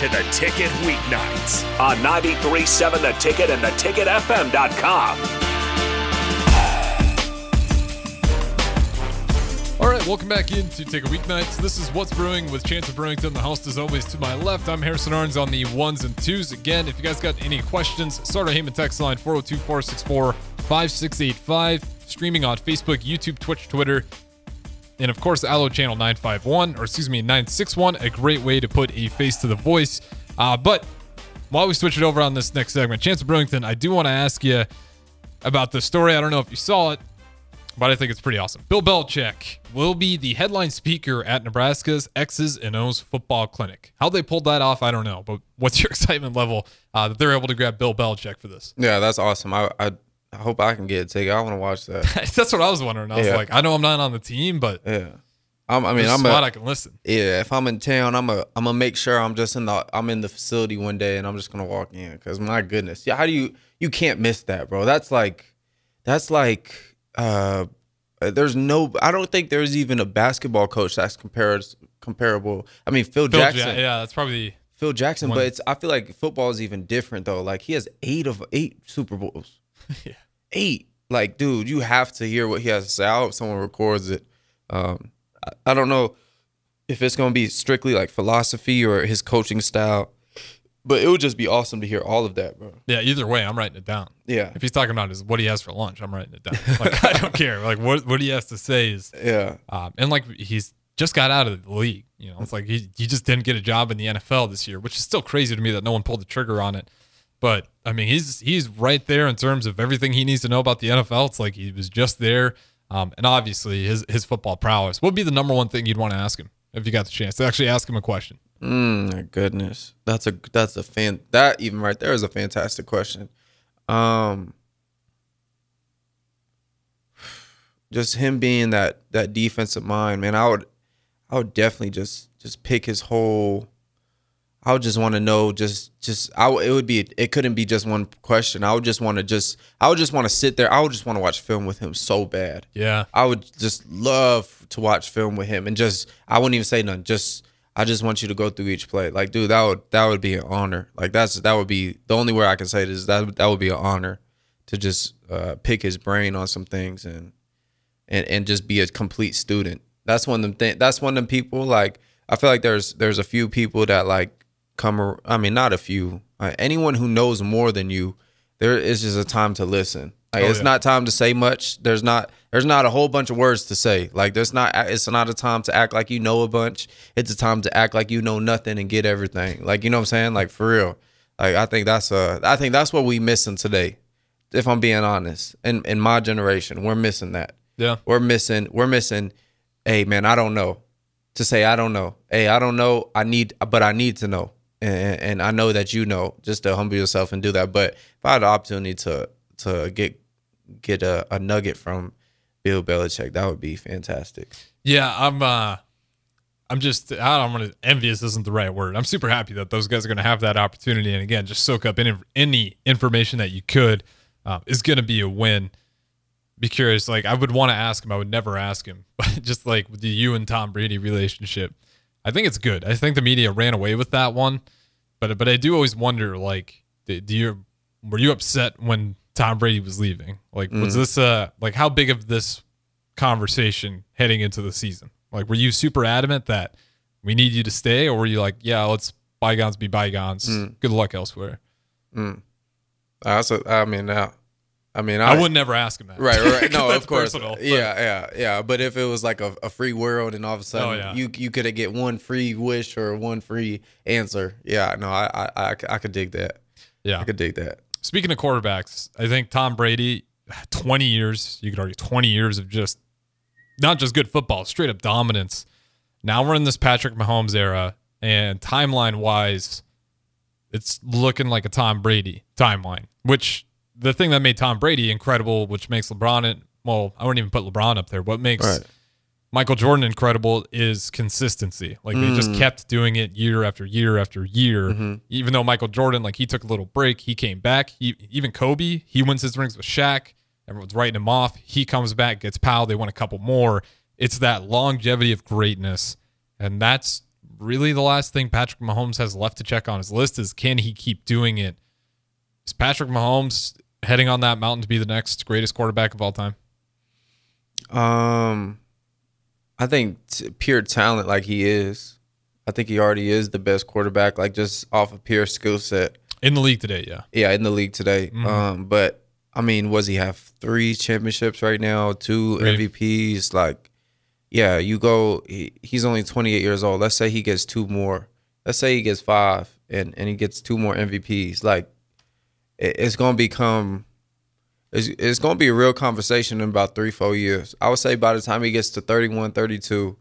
to the ticket weeknights on 93.7 The Ticket and theticketfm.com. All right, welcome back into Ticket Weeknights. This is What's Brewing with Chance of Brewington. The host, is always, to my left. I'm Harrison Arns on the ones and twos. Again, if you guys got any questions, start our Heyman text line 402 464 5685. Streaming on Facebook, YouTube, Twitch, Twitter, and of course, Allo Channel 951, or excuse me, 961. A great way to put a face to the voice. Uh, but while we switch it over on this next segment, Chance of Brewington, I do want to ask you about the story. I don't know if you saw it but I think it's pretty awesome. Bill Belichick will be the headline speaker at Nebraska's X's and O's football clinic. How they pulled that off, I don't know. But what's your excitement level uh, that they're able to grab Bill Belichick for this? Yeah, that's awesome. I I, I hope I can get a ticket. I want to watch that. That's what I was wondering. I was Yeah. like, I know I'm not on the team, but Yeah, I'm, I mean, I'm glad I can listen. yeah. If I'm in town, I'm a I'm gonna make sure I'm just in the I'm in the facility one day, and I'm just gonna walk in because my goodness, yeah. How do you you can't miss that, bro? That's like that's like uh, there's no. I don't think there's even a basketball coach that's compares comparable. I mean, Phil, Phil Ja- Jackson. yeah, that's probably Phil Jackson, One- but it's I feel like football is even different though. Like he has eight of eight Super Bowls. Yeah. Eight. Like, dude, you have to hear what he has to say. I hope someone records it. Um, I, I don't know if it's gonna be strictly like philosophy or his coaching style, but it would just be awesome to hear all of that, bro. yeah. Either way, I'm writing it down. Yeah. If he's talking about is what he has for lunch, I'm writing it down. Like I don't care. Like what what he has to say is Yeah. Um, and like he's just got out of the league. You know, it's like he, he just didn't get a job in the NFL this year, which is still crazy to me that no one pulled the trigger on it. But I mean, he's he's right there in terms of everything he needs to know about the NFL. It's like he was just there, um, and obviously his his football prowess. Would be the number one thing you'd want to ask him if you got the chance to actually ask him a question? Mm, my goodness. That's a that's a fan that even right there is a fantastic question. Um just him being that that defensive mind, man, I would I would definitely just just pick his whole I would just want to know just just I it would be it couldn't be just one question. I would just want to just I would just want to sit there. I would just want to watch film with him so bad. Yeah, I would just love to watch film with him and just I wouldn't even say nothing. Just I just want you to go through each play. Like, dude, that would that would be an honor. Like that's that would be the only way I can say this. That that would be an honor to just uh, pick his brain on some things and and and just be a complete student. That's one of them. Th- that's one of them people. Like I feel like there's there's a few people that like come. ar- I mean, not a few. Uh, anyone who knows more than you, there is just a time to listen. Like, Oh, it's yeah. not time to say much. There's not there's not a whole bunch of words to say. Like there's not it's not a time to act like you know a bunch. It's a time to act like you know nothing and get everything. Like you know what I'm saying? Like for real. Like I think that's uh I think that's what we missing today. If I'm being honest. In in my generation, we're missing that. yeah, We're missing we're missing hey man, I don't know. To say I don't know. Hey, I don't know. I need but I need to know. And, and I know that you know just to humble yourself and do that. But if I had the opportunity to to get get a, a nugget from Bill Belichick, that would be fantastic. yeah. I'm uh, I'm just I don't want to envious isn't the right word. I'm super happy that those guys are going to have that opportunity, and again, just soak up any any information that you could uh, is going to be a win. Be curious, like I would want to ask him. I would never ask him, but just like the you and Tom Brady relationship, I think it's good. I think the media ran away with that one, but but I do always wonder, like, do you were you upset when Tom Brady was leaving? Like, was mm. this uh like how big of this conversation heading into the season? Like, were you super adamant that we need you to stay, or were you like, yeah, let's bygones be bygones. Mm. Good luck elsewhere. Mm. That's a, I mean now I mean I, would never ask him that. Right, right. No, of course. personal, yeah, yeah, yeah. But if it was like a, a free world and all of a oh, sudden Oh, yeah. you you could get one free wish or one free answer, yeah, no, I I, I, I could dig that. yeah. I could dig that. Speaking of quarterbacks, I think Tom Brady, 20 years, you could argue 20 years of just not just good football, straight up dominance. Now we're in this Patrick Mahomes era, and timeline wise, it's looking like a Tom Brady timeline, which the thing that made Tom Brady incredible, which makes LeBron, it, well, I wouldn't even put LeBron up there. What makes Right. Michael Jordan incredible is consistency. Like they just mm. kept doing it year after year after year. Mm-hmm. Even though Michael Jordan, like he took a little break, he came back. He, even Kobe, he wins his rings with Shaq. Everyone's writing him off. He comes back, gets Pau. They win a couple more. It's that longevity of greatness, and that's really the last thing Patrick Mahomes has left to check on his list is can he keep doing it? Is Patrick Mahomes heading on that mountain to be the next greatest quarterback of all time? Um, I think t- pure talent, like he is. I think he already is the best quarterback, like just off of pure skill set. In the league today, yeah. Yeah, in the league today. Um, but I mean, was he have three championships right now, two. MVPs? Like, yeah, you go. He, he's only 28 years old. Let's say he gets two more. Let's say he gets five, and and he gets two more MVPs. Like, it, it's gonna become. It's, it's going to be a real conversation in about three, four years. I would say by the time he gets to 31, 32,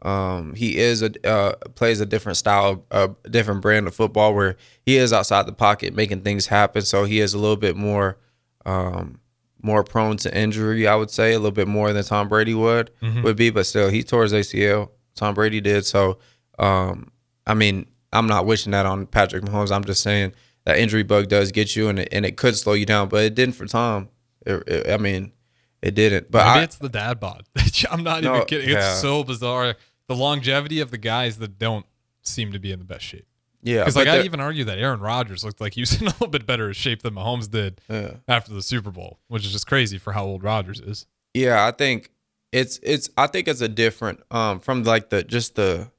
um, he is a uh, plays a different style, a different brand of football where he is outside the pocket making things happen. So he is a little bit more, um, more prone to injury. I would say a little bit more than Tom Brady would would be, but still he tore his ACL. Tom Brady did. So, um, I mean, I'm not wishing that on Patrick Mahomes. I'm just saying that injury bug does get you, and it, and it could slow you down, but it didn't for Tom. It, it- I mean, it didn't. But Maybe I, it's the dad bod. I'm not No, even kidding. It's yeah. so bizarre. The longevity of the guys that don't seem to be in the best shape. yeah, Because like I'd even argue that Aaron Rodgers looked like he was in a little bit better shape than Mahomes did Yeah. after the Super Bowl, which is just crazy for how old Rodgers is. Yeah, I think it's it's I think it's a different um from like the just the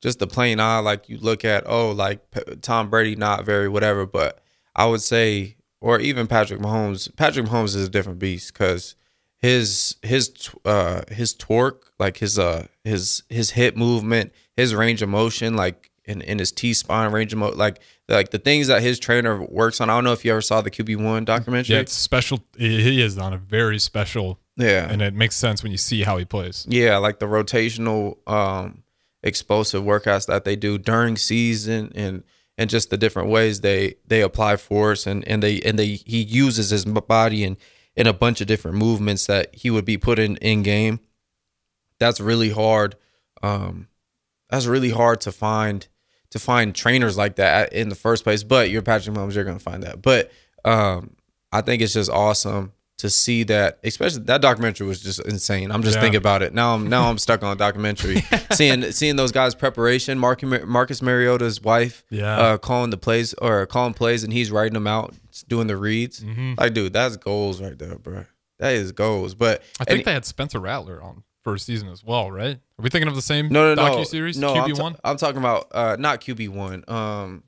just the plain eye like you look at oh like P- Tom Brady not very whatever but I would say or even Patrick Mahomes Patrick Mahomes is a different beast cuz his his uh his torque like his uh his his hip movement his range of motion like in, in his T spine range of motion, like like the things that his trainer works on I don't know if you ever saw the QB1 documentary Yeah, it's special. He is on a very special, yeah and it makes sense when you see how he plays. Yeah, like the rotational um explosive workouts that they do during season and and just the different ways they they apply force and and they and they he uses his body and in a bunch of different movements that he would be put in in game. That's really hard. Um that's really hard to find to find trainers like that in the first place. But you're Patrick Mahomes, you're gonna find that. But um I think it's just awesome to see that, especially that documentary was just insane. I'm just Yeah. thinking about it now. I'm now I'm stuck on a documentary, seeing seeing those guys' preparation. Mark, Marcus Mariota's wife, Yeah. uh, calling the plays or calling plays, and he's writing them out, doing the reads. Mm-hmm. Like, dude, that's goals right there, bro. That is goals. But I think and- they had Spencer Rattler on first season as well, right? Are we thinking of the same no, no, no, docu series? No, I'm, QB one. I'm talking about uh, not QB one. Um,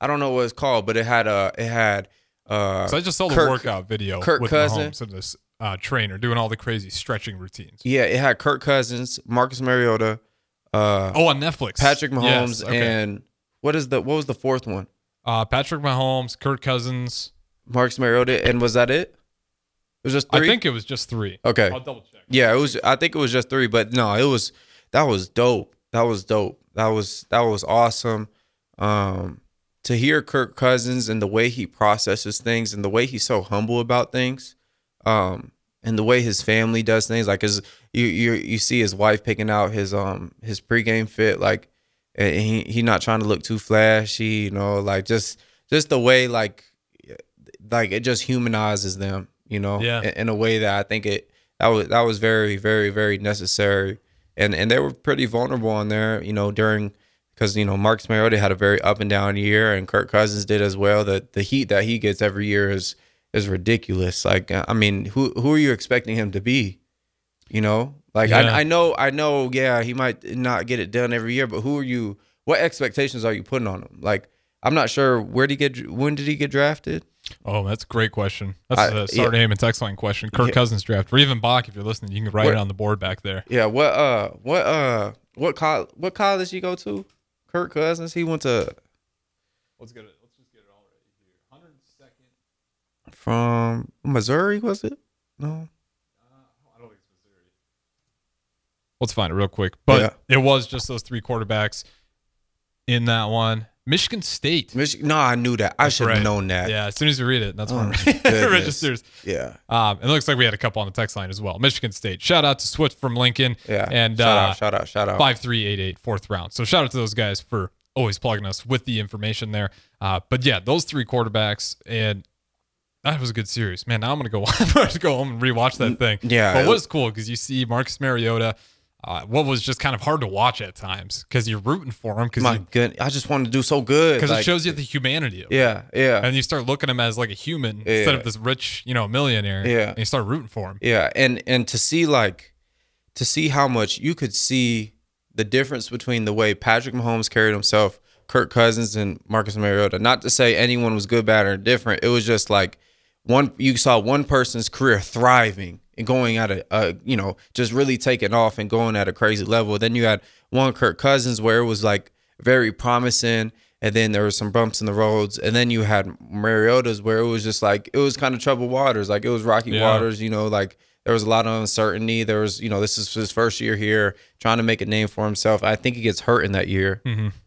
I don't know what it's called, but it had uh, it had uh, So I just saw the Kirk- workout video Kirk with Cousin. Mahomes and this uh, trainer doing all the crazy stretching routines. yeah, it had Kirk Cousins, Marcus Mariota, uh, Oh, on Netflix. Patrick Mahomes, Yes, okay. and what is the what was the fourth one? uh, Patrick Mahomes, Kirk Cousins. Marcus Mariota, and was that it? It was just three. I think it was just three. Okay. I'll double check. Yeah, it was. I think it was just three, but no, it was. That was dope. That was dope. That was that was awesome. Um, to hear Kirk Cousins and the way he processes things and the way he's so humble about things, um, and the way his family does things, like his you you you see his wife picking out his um his pregame fit, like and he he not trying to look too flashy, you know, like just just the way like like it just humanizes them, you know, Yeah. in, in a way that I think it that was that was very very very necessary, and and they were pretty vulnerable on there, you know, during because you know Marcus Mariota had a very up and down year, and Kirk Cousins did as well. That the heat that he gets every year is is ridiculous. Like I mean, who who are you expecting him to be? You know, like Yeah. I I know I know, yeah, he might not get it done every year, but who are you? What expectations are you putting on him? Like I'm not sure where did he get when did he get drafted? Oh, that's a great question. That's I- a start name and text line question. Kirk Yeah. Cousins draft, or even Bach, if you're listening, you can write Where- it on the board back there. Yeah, what uh what uh what college what college he go to? Kirk Cousins. He went to Let's get it. Let's just get it all right here. 102nd. from Missouri, was it? No. Uh, I don't think it's Missouri. Let's find it real quick. But Yeah. it was just those three quarterbacks in that one. Michigan State. Michigan. No, I knew that. I should have Right. known that. Yeah, as soon as you read it, that's Oh when my it registers. Yeah. Um, it looks like we had a couple on the text line as well. Michigan State. Shout out to Swift from Lincoln. Yeah. And shout uh, out, shout out, shout out. five three eight eight fourth round. So shout out to those guys for always plugging us with the information there. Uh, but yeah, those three quarterbacks and that was a good series, man. Now I'm gonna go. I'm gonna go home and rewatch that thing. yeah, but it what is cool because you see Marcus Mariota. Uh, what was just kind of hard to watch at times because you're rooting for him Because My good, I just wanted to do so good. because like, it shows you the humanity of him. Yeah, yeah, And you start looking at him as like a human instead of this rich, you know, millionaire. Yeah. And you start rooting for him. yeah, and and to see like, to see how much you could see the difference between the way Patrick Mahomes carried himself, Kirk Cousins, and Marcus Mariota. Not to say anyone was good, bad, or different. It was just like one you saw one person's career thriving and going at a, a you know just really taking off and going at a crazy level. Then you had one Kirk Cousins where it was like very promising, and then there were some bumps in the roads, and then you had Mariota's where it was just like it was kind of troubled waters, like it was rocky Yeah. waters. You know, like there was a lot of uncertainty. There was you know this is his first year here, trying to make a name for himself. I think he gets hurt in that year.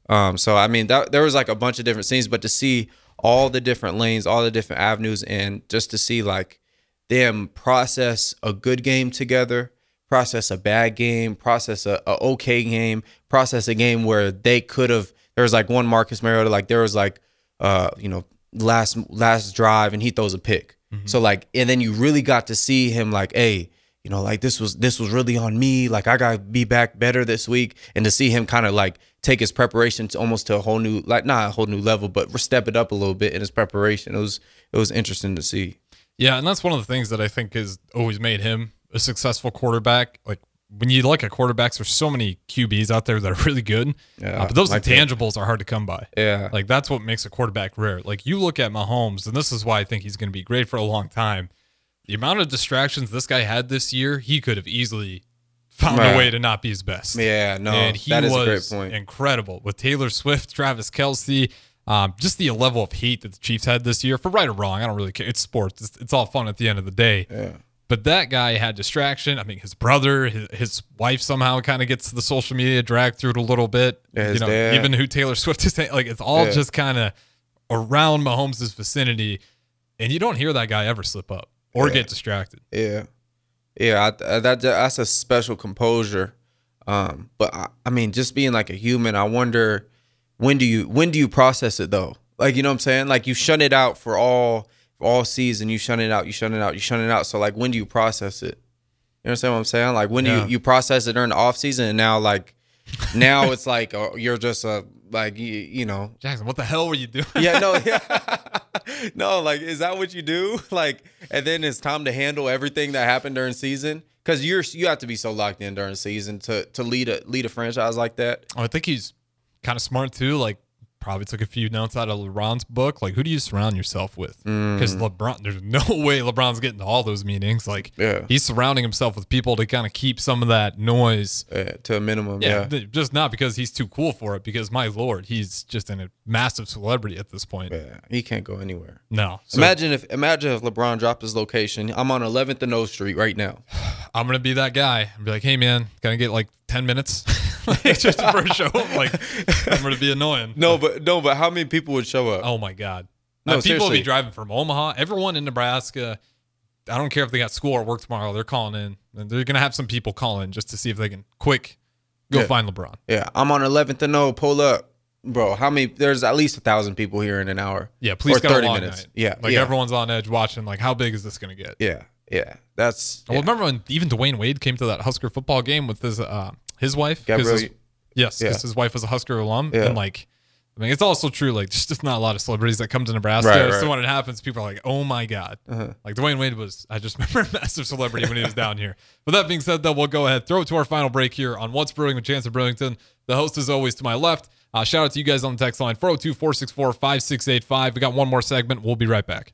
Um, so I mean, that, there was like a bunch of different scenes, but to see all the different lanes, all the different avenues, and just to see like them process a good game together, process a bad game, process a, a okay game, process a game where they could have. There was like one Marcus Mariota, like there was like, uh, you know, last last drive, and he throws a pick. So like, and then you really got to see him like, hey. You know, like this was this was really on me. Like I gotta be back better this week, and to see him kind of like take his preparation to almost to a whole new, like not a whole new level, but step it up a little bit in his preparation. It was it was interesting to see. Yeah, and that's one of the things that I think has always made him a successful quarterback. Like when you look at quarterbacks, there's so many QBs out there that are really good, Yeah, uh, but those intangibles are hard to come by. Yeah, Like that's what makes a quarterback rare. Like you look at Mahomes, and this is why I think he's going to be great for a long time. The amount of distractions this guy had this year, he could have easily found Right. a way to not be his best. yeah, no, and he that is was a great point. incredible with Taylor Swift, Travis Kelce. Um, just the level of hate that the Chiefs had this year, for right or wrong, I don't really care. It's sports. It's, it's all fun at the end of the day. Yeah. But that guy had distraction. I mean, his brother, his, his wife somehow kind of gets the social media dragged through it a little bit. Yeah, you know, dad. even who Taylor Swift is like, it's all Yeah. just kind of around Mahomes' vicinity, and you don't hear that guy ever slip up or Yeah. get distracted. Yeah, yeah, I, I- that that's a special composure. Um, but I, I mean, just being like a human, I wonder when do you when do you process it though? Like you know what I'm saying? Like you shut it out for all for all season. You shut it out. You shut it out. You shut it out. So like when do you process it? You understand what I'm saying? Like when do you you process it during the off season, and now like now it's like uh, you're just a like you, you know Jackson, what the hell were you doing? yeah, no, yeah. no, like, is that what you do? Like, and then it's time to handle everything that happened during season? Because you're you have to be so locked in during season to to lead a lead a franchise like that. Oh, I think he's kind of smart too. Like, probably took a few notes out of LeBron's book. Like, who do you surround yourself with? Mm. Because LeBron, there's no way LeBron's getting to all those meetings. Like, Yeah. he's surrounding himself with people to kind of keep some of that noise. To a minimum, Yeah, yeah. just not because he's too cool for it. Because my lord, he's just in a massive celebrity at this point. Yeah, he can't go anywhere. No, so imagine if imagine if LeBron dropped his location. I'm on 11th and O Street right now. I'm gonna be that guy and be like, "Hey, man, can I get like ten minutes just for a show?" Like, I'm gonna be annoying. No, but no, but how many people would show up? Oh my god. No, Uh, people will be driving from Omaha. Everyone in Nebraska. I don't care if they got school or work tomorrow. They're calling in, and they're gonna have some people calling just to see if they can quick go Yeah. find LeBron. Yeah, I'm on 11th and O. Pull up, bro. How many? There's at least a thousand people here in an hour. Yeah, please or 30 minutes. night. Yeah, like yeah. everyone's on edge watching. Like, how big is this gonna get? Yeah, yeah. That's Well, remember when even Dwyane Wade came to that Husker football game with his uh, his wife? Gabrielle- his- yes, because Yeah. his wife was a Husker alum, Yeah. and like. I mean, it's also true. Like, there's just not a lot of celebrities that come to Nebraska. Right, right. So when it happens, people are like, "Oh my god!" Uh-huh. Like Dwyane Wade was. I just remember a massive celebrity when he was down here. But that being said, though, we'll go ahead throw it to our final break here on What's Brewing with Chance of Brewington. The host is always to my left. Uh, shout out to you guys on the text line 402 464 5685. We got one more segment. We'll be right back.